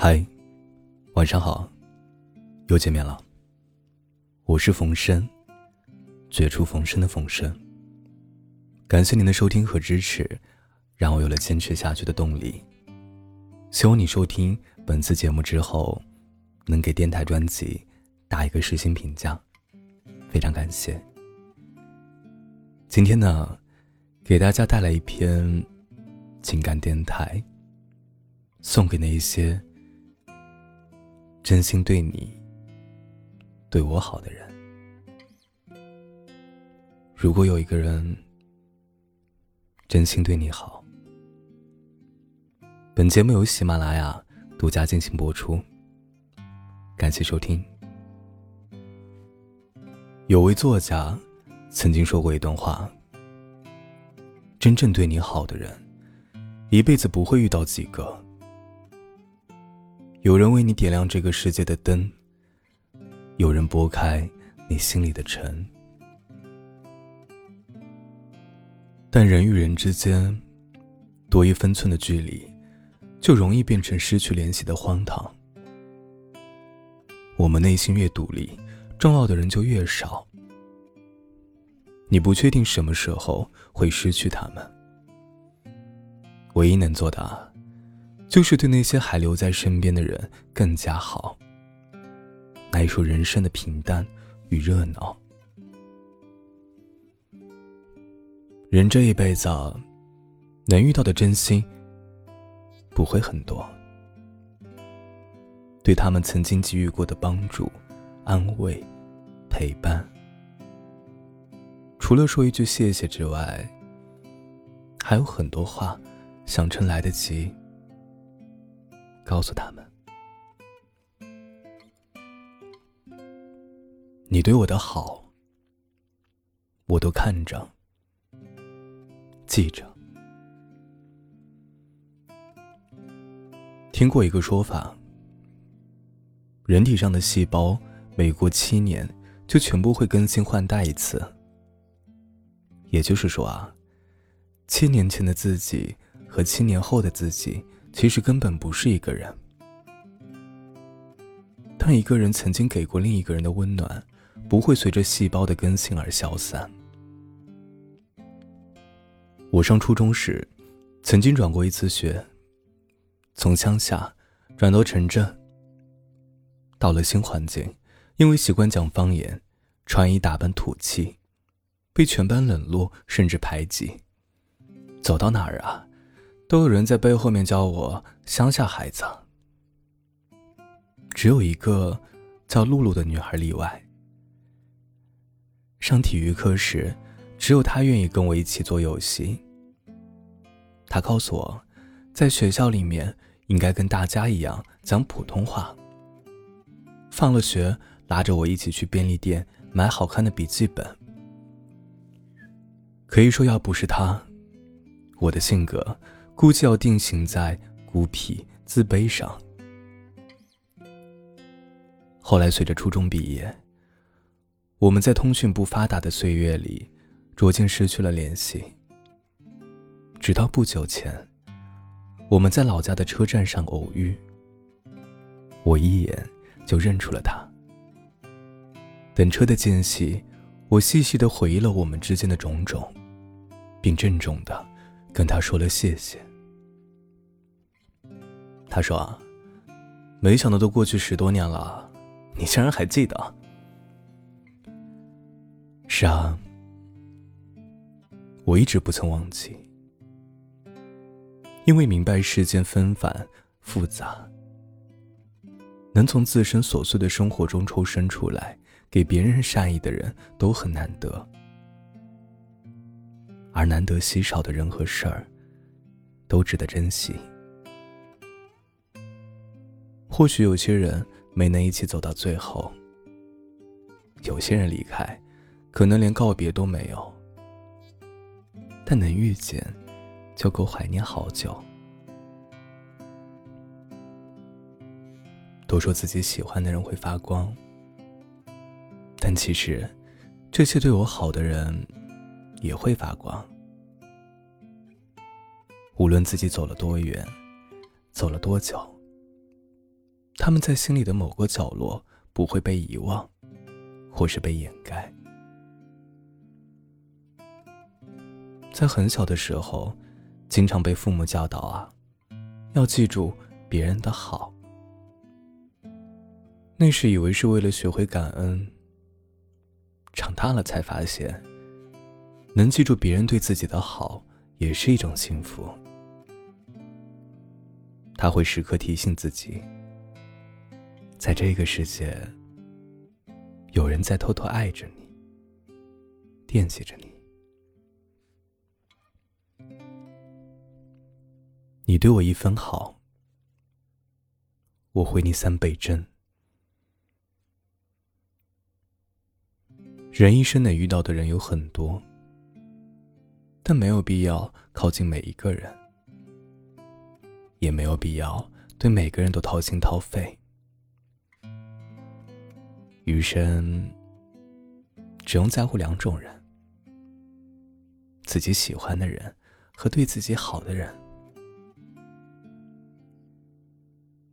嗨，晚上好，又见面了。我是冯生，绝处逢生的冯生。感谢您的收听和支持，让我有了坚持下去的动力。希望你收听本次节目之后，能给电台专辑打一个实心评价，非常感谢。今天呢，给大家带来一篇情感电台，送给那一些真心对你、对我好的人。如果有一个人真心对你好，本节目由喜马拉雅独家进行播出，感谢收听。有位作家。曾经说过一段话：真正对你好的人，一辈子不会遇到几个。有人为你点亮这个世界的灯，有人拨开你心里的尘。但人与人之间，多一分寸的距离，就容易变成失去联系的荒唐。我们内心越独立，重要的人就越少。你不确定什么时候会失去他们，唯一能做的，就是对那些还留在身边的人更加好，耐受人生的平淡与热闹。人这一辈子，能遇到的真心不会很多，对他们曾经给予过的帮助、安慰、陪伴。除了说一句谢谢之外，还有很多话想趁来得及告诉他们。你对我的好，我都看着、记着。听过一个说法：人体上的细胞每过七年就全部会更新换代一次。也就是说啊，七年前的自己和七年后的自己其实根本不是一个人。但一个人曾经给过另一个人的温暖，不会随着细胞的更新而消散。我上初中时，曾经转过一次学，从乡下转到城镇。到了新环境，因为习惯讲方言，穿衣打扮土气。被全班冷落，甚至排挤。走到哪儿啊，都有人在背后面叫我“乡下孩子”。只有一个叫露露的女孩例外。上体育课时，只有她愿意跟我一起做游戏。她告诉我，在学校里面应该跟大家一样讲普通话。放了学，拉着我一起去便利店买好看的笔记本。可以说，要不是她，我的性格估计要定型在孤僻、自卑上。后来，随着初中毕业，我们在通讯不发达的岁月里，逐渐失去了联系。直到不久前，我们在老家的车站上偶遇，我一眼就认出了他。等车的间隙，我细细的回忆了我们之间的种种。并郑重的跟他说了谢谢。他说：“啊，没想到都过去十多年了，你竟然还记得。”是啊，我一直不曾忘记，因为明白世间纷繁复杂，能从自身琐碎的生活中抽身出来，给别人善意的人都很难得。而难得稀少的人和事儿，都值得珍惜。或许有些人没能一起走到最后，有些人离开，可能连告别都没有。但能遇见，就够怀念好久。都说自己喜欢的人会发光，但其实，这些对我好的人。也会发光。无论自己走了多远，走了多久，他们在心里的某个角落不会被遗忘，或是被掩盖。在很小的时候，经常被父母教导啊，要记住别人的好。那时以为是为了学会感恩，长大了才发现，能记住别人对自己的好，也是一种幸福。他会时刻提醒自己，在这个世界，有人在偷偷爱着你，惦记着你。你对我一分好，我回你三倍真。人一生能遇到的人有很多，但没有必要靠近每一个人，也没有必要对每个人都掏心掏肺。余生，只用在乎两种人：自己喜欢的人和对自己好的人。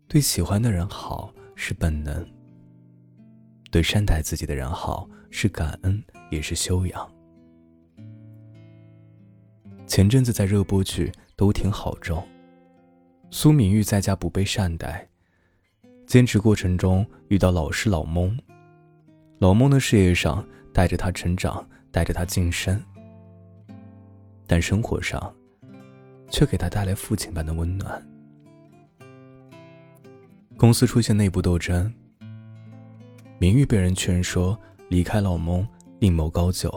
对喜欢的人好是本能，对善待自己的人好是感恩，也是修养。前阵子在热播剧《都挺好》中，苏明玉在家不被善待，坚持过程中遇到老师老蒙，老孟的事业上带着他成长，带着他晋升，但生活上，却给他带来父亲般的温暖。公司出现内部斗争，明玉被人劝说离开老蒙，另谋高就。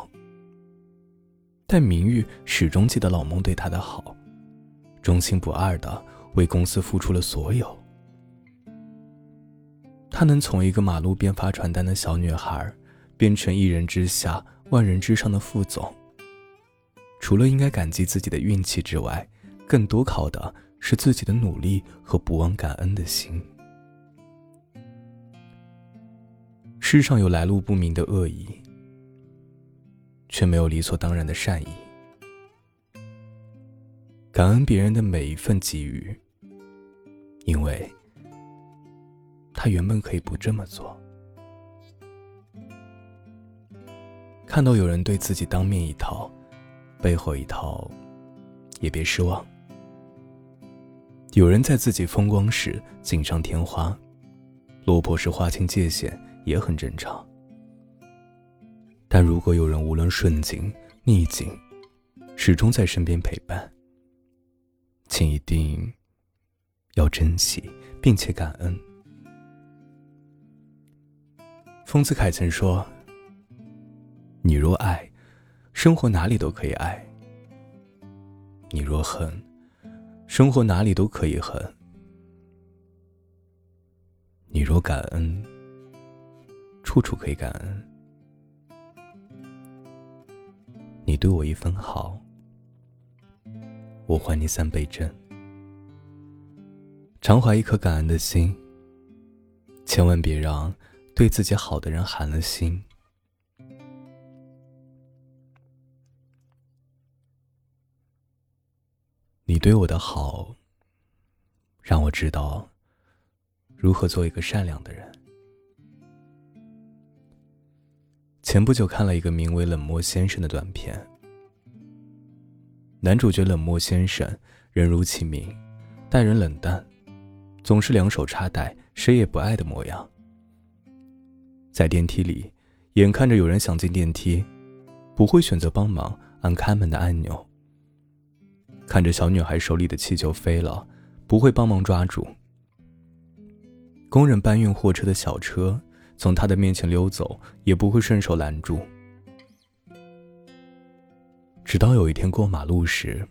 但明玉始终记得老蒙对他的好，忠心不二的为公司付出了所有。他能从一个马路边发传单的小女孩，变成一人之下万人之上的副总，除了应该感激自己的运气之外，更多靠的是自己的努力和不忘感恩的心。世上有来路不明的恶意，却没有理所当然的善意。感恩别人的每一份给予，因为他原本可以不这么做。看到有人对自己当面一套，背后一套，也别失望。有人在自己风光时锦上添花，落魄时划清界限。也很正常，但如果有人无论顺境逆境，始终在身边陪伴，请一定要珍惜并且感恩。丰子恺曾说：“你若爱，生活哪里都可以爱；你若恨，生活哪里都可以恨；你若感恩。”处处可以感恩，你对我一分好，我还你三倍真。常怀一颗感恩的心，千万别让对自己好的人寒了心。你对我的好，让我知道如何做一个善良的人。前不久看了一个名为《冷漠先生》的短片，男主角冷漠先生人如其名，待人冷淡，总是两手插袋，谁也不爱的模样。在电梯里，眼看着有人想进电梯，不会选择帮忙按开门的按钮；看着小女孩手里的气球飞了，不会帮忙抓住；工人搬运货车的小车。从他的面前溜走，也不会顺手拦住。直到有一天过马路时，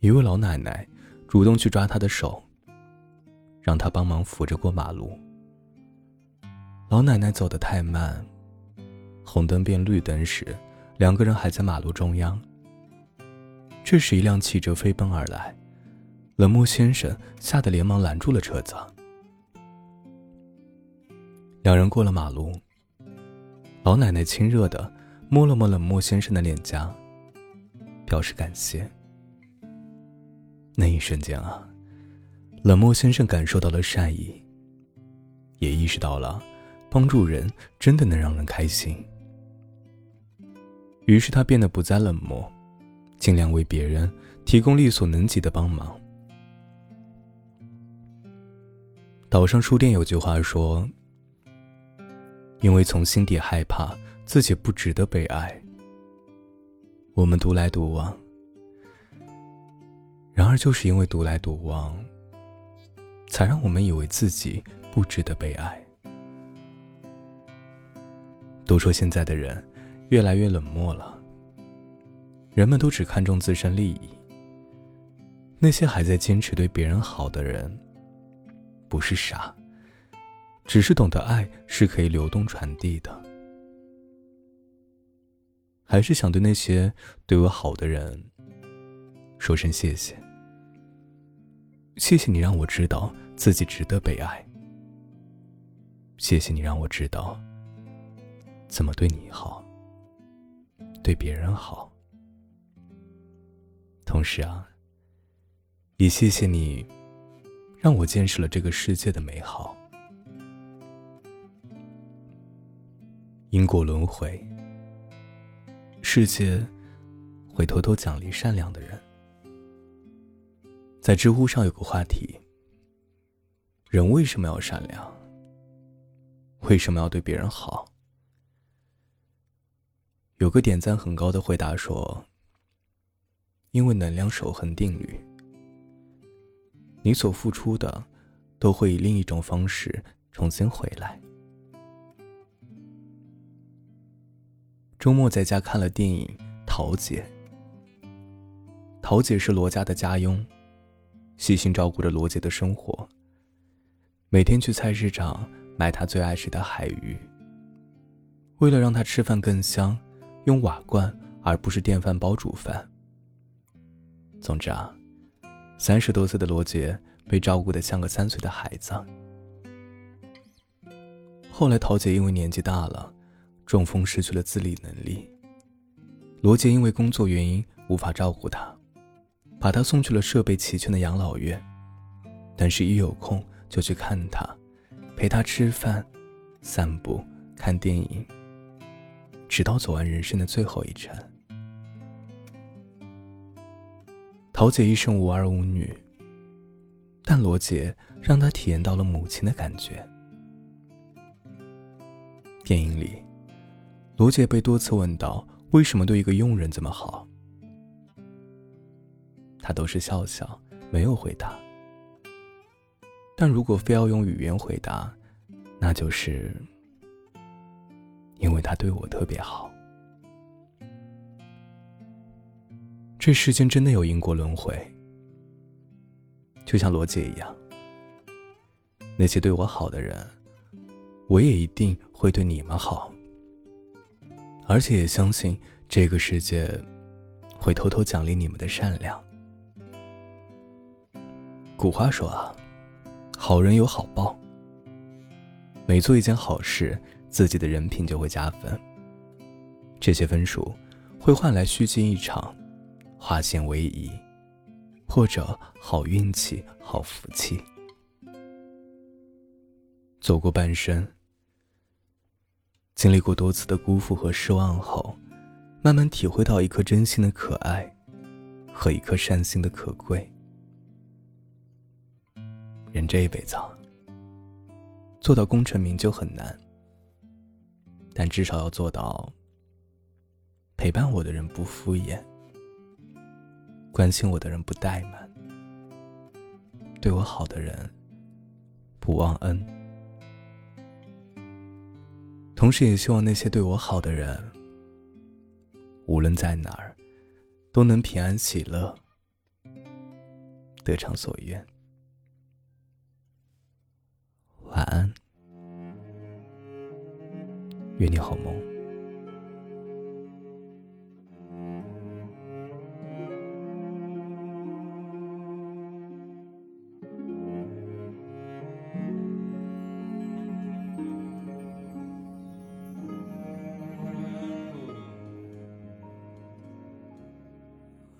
一位老奶奶主动去抓他的手，让他帮忙扶着过马路。老奶奶走得太慢，红灯变绿灯时，两个人还在马路中央。这时，一辆汽车飞奔而来，冷漠先生吓得连忙拦住了车子。两人过了马路，老奶奶亲热的摸了摸冷漠先生的脸颊，表示感谢。那一瞬间啊，冷漠先生感受到了善意，也意识到了帮助人真的能让人开心。于是他变得不再冷漠，尽量为别人提供力所能及的帮忙。岛上书店有句话说：“因为从心底害怕自己不值得被爱，我们独来独往。然而，就是因为独来独往。”才让我们以为自己不值得被爱。都说现在的人越来越冷漠了，人们都只看重自身利益。那些还在坚持对别人好的人，不是傻，只是懂得爱是可以流动传递的。还是想对那些对我好的人说声谢谢，谢谢你让我知道。自己值得被爱。谢谢你让我知道怎么对你好，对别人好。同时啊，也谢谢你让我见识了这个世界的美好。因果轮回，世界会偷偷奖励善良的人。在知乎上有个话题。人为什么要善良？为什么要对别人好？有个点赞很高的回答说：“因为能量守恒定律，你所付出的都会以另一种方式重新回来。”周末在家看了电影《桃姐》，桃姐是罗家的家佣，细心照顾着罗杰的生活。每天去菜市场买他最爱吃的海鱼。为了让他吃饭更香，用瓦罐而不是电饭煲煮饭。总之啊，三十多岁的罗杰被照顾的像个三岁的孩子。后来桃姐因为年纪大了，中风失去了自理能力。罗杰因为工作原因无法照顾她，把她送去了设备齐全的养老院。但是，一有空。就去看他，陪他吃饭、散步、看电影，直到走完人生的最后一程。桃姐一生无儿无女，但罗杰让她体验到了母亲的感觉。电影里，罗杰被多次问到为什么对一个佣人这么好，他都是笑笑，没有回答。但如果非要用语言回答，那就是因为他对我特别好。这世间真的有因果轮回，就像罗杰一样，那些对我好的人，我也一定会对你们好，而且也相信这个世界会偷偷奖励你们的善良。古话说啊。好人有好报。每做一件好事，自己的人品就会加分。这些分数会换来虚惊一场，化险为夷，或者好运气、好福气。走过半生，经历过多次的辜负和失望后，慢慢体会到一颗真心的可爱，和一颗善心的可贵。人这一辈子，做到功成名就很难，但至少要做到陪伴我的人不敷衍，关心我的人不怠慢，对我好的人不忘恩。同时，也希望那些对我好的人，无论在哪儿，都能平安喜乐，得偿所愿。愿你好梦。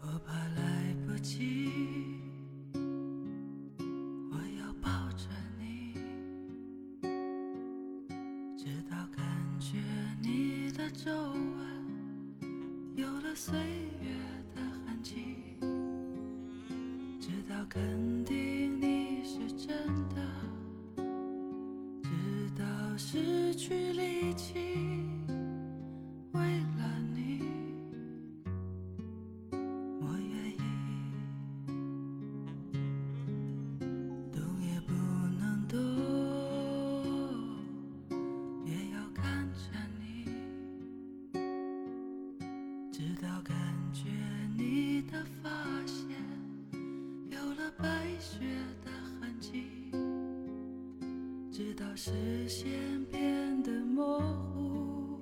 我怕来不及。岁月的痕迹，直到肯定你是真的，直到失去力气，直到视线变得模糊，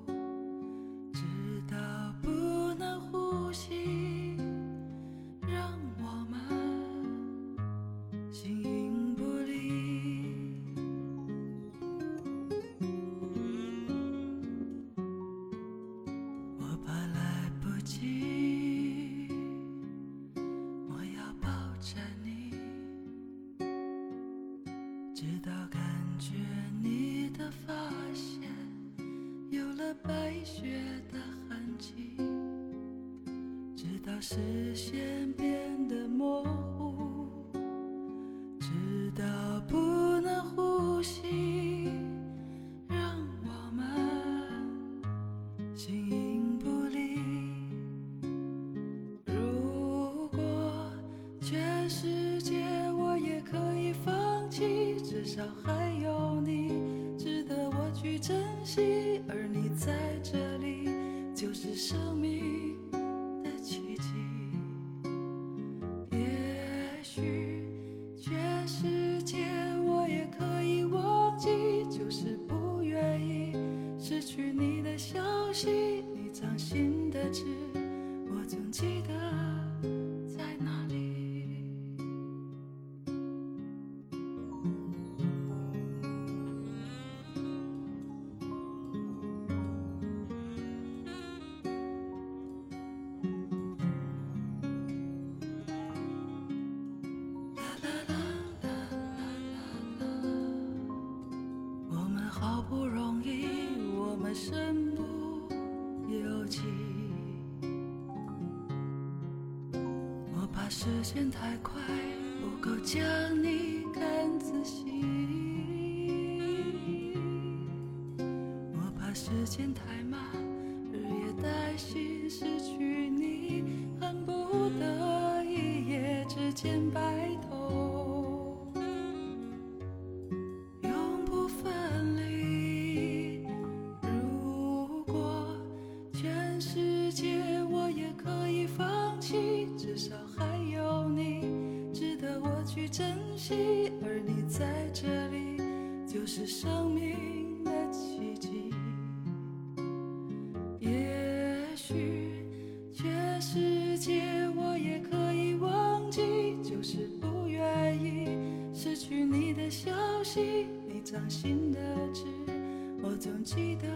直到不能呼吸，让我们形影不离。我怕来不及，我要抱着你，直到雪的痕迹，直到视线变得模糊，直到不能呼吸，让我们。形影不离。如果全世界我也可以放弃，至少还有你值得我去珍惜，而在这里就是生命。时间太快，不够将你看仔细。我怕时间太慢，日夜担心失去你，恨不得一夜之间白而你在这里就是生命的奇迹。也许全世界我也可以忘记，就是不愿意失去你的消息。你掌心的痣，我总记得